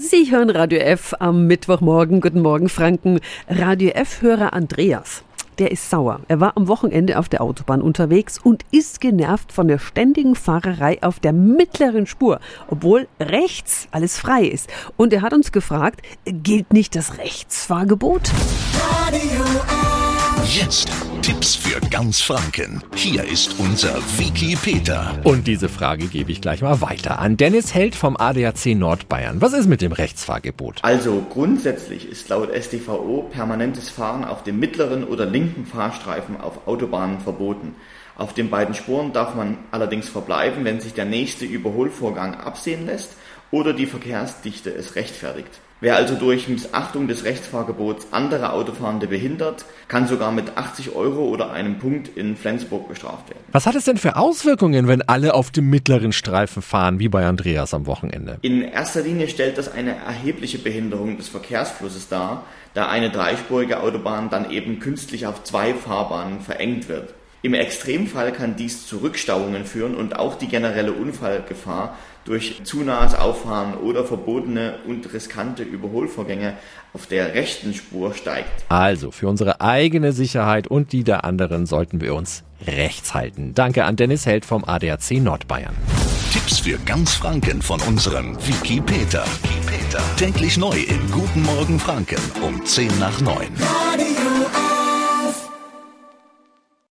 Sie hören Radio F am Mittwochmorgen. Guten Morgen, Franken. Radio F-Hörer Andreas. Der ist sauer. Er war am Wochenende auf der Autobahn unterwegs und ist genervt von der ständigen Fahrerei auf der mittleren Spur, obwohl rechts alles frei ist. Und er hat uns gefragt, gilt nicht das Rechtsfahrgebot? Radio Jetzt Tipps für ganz Franken. Hier ist unser Wiki Peter. Und diese Frage gebe ich gleich mal weiter an Dennis Held vom ADAC Nordbayern. Was ist mit dem Rechtsfahrgebot? Also grundsätzlich ist laut StVO permanentes Fahren auf dem mittleren oder linken Fahrstreifen auf Autobahnen verboten. Auf den beiden Spuren darf man allerdings verbleiben, wenn sich der nächste Überholvorgang absehen lässt oder die Verkehrsdichte es rechtfertigt. Wer also durch Missachtung des Rechtsfahrgebots andere Autofahrende behindert, kann sogar mit 80 Euro oder einem Punkt in Flensburg bestraft werden. Was hat es denn für Auswirkungen, wenn alle auf dem mittleren Streifen fahren, wie bei Andreas am Wochenende? In erster Linie stellt das eine erhebliche Behinderung des Verkehrsflusses dar, da eine dreispurige Autobahn dann eben künstlich auf zwei Fahrbahnen verengt wird. Im Extremfall kann dies zu Rückstauungen führen und auch die generelle Unfallgefahr durch zu nahes Auffahren oder verbotene und riskante Überholvorgänge auf der rechten Spur steigt. Also für unsere eigene Sicherheit und die der anderen sollten wir uns rechts halten. Danke an Dennis Held vom ADAC Nordbayern. Tipps für ganz Franken von unserem Wiki Peter. Wiki Peter. Täglich neu in Guten Morgen Franken um 10 nach 9.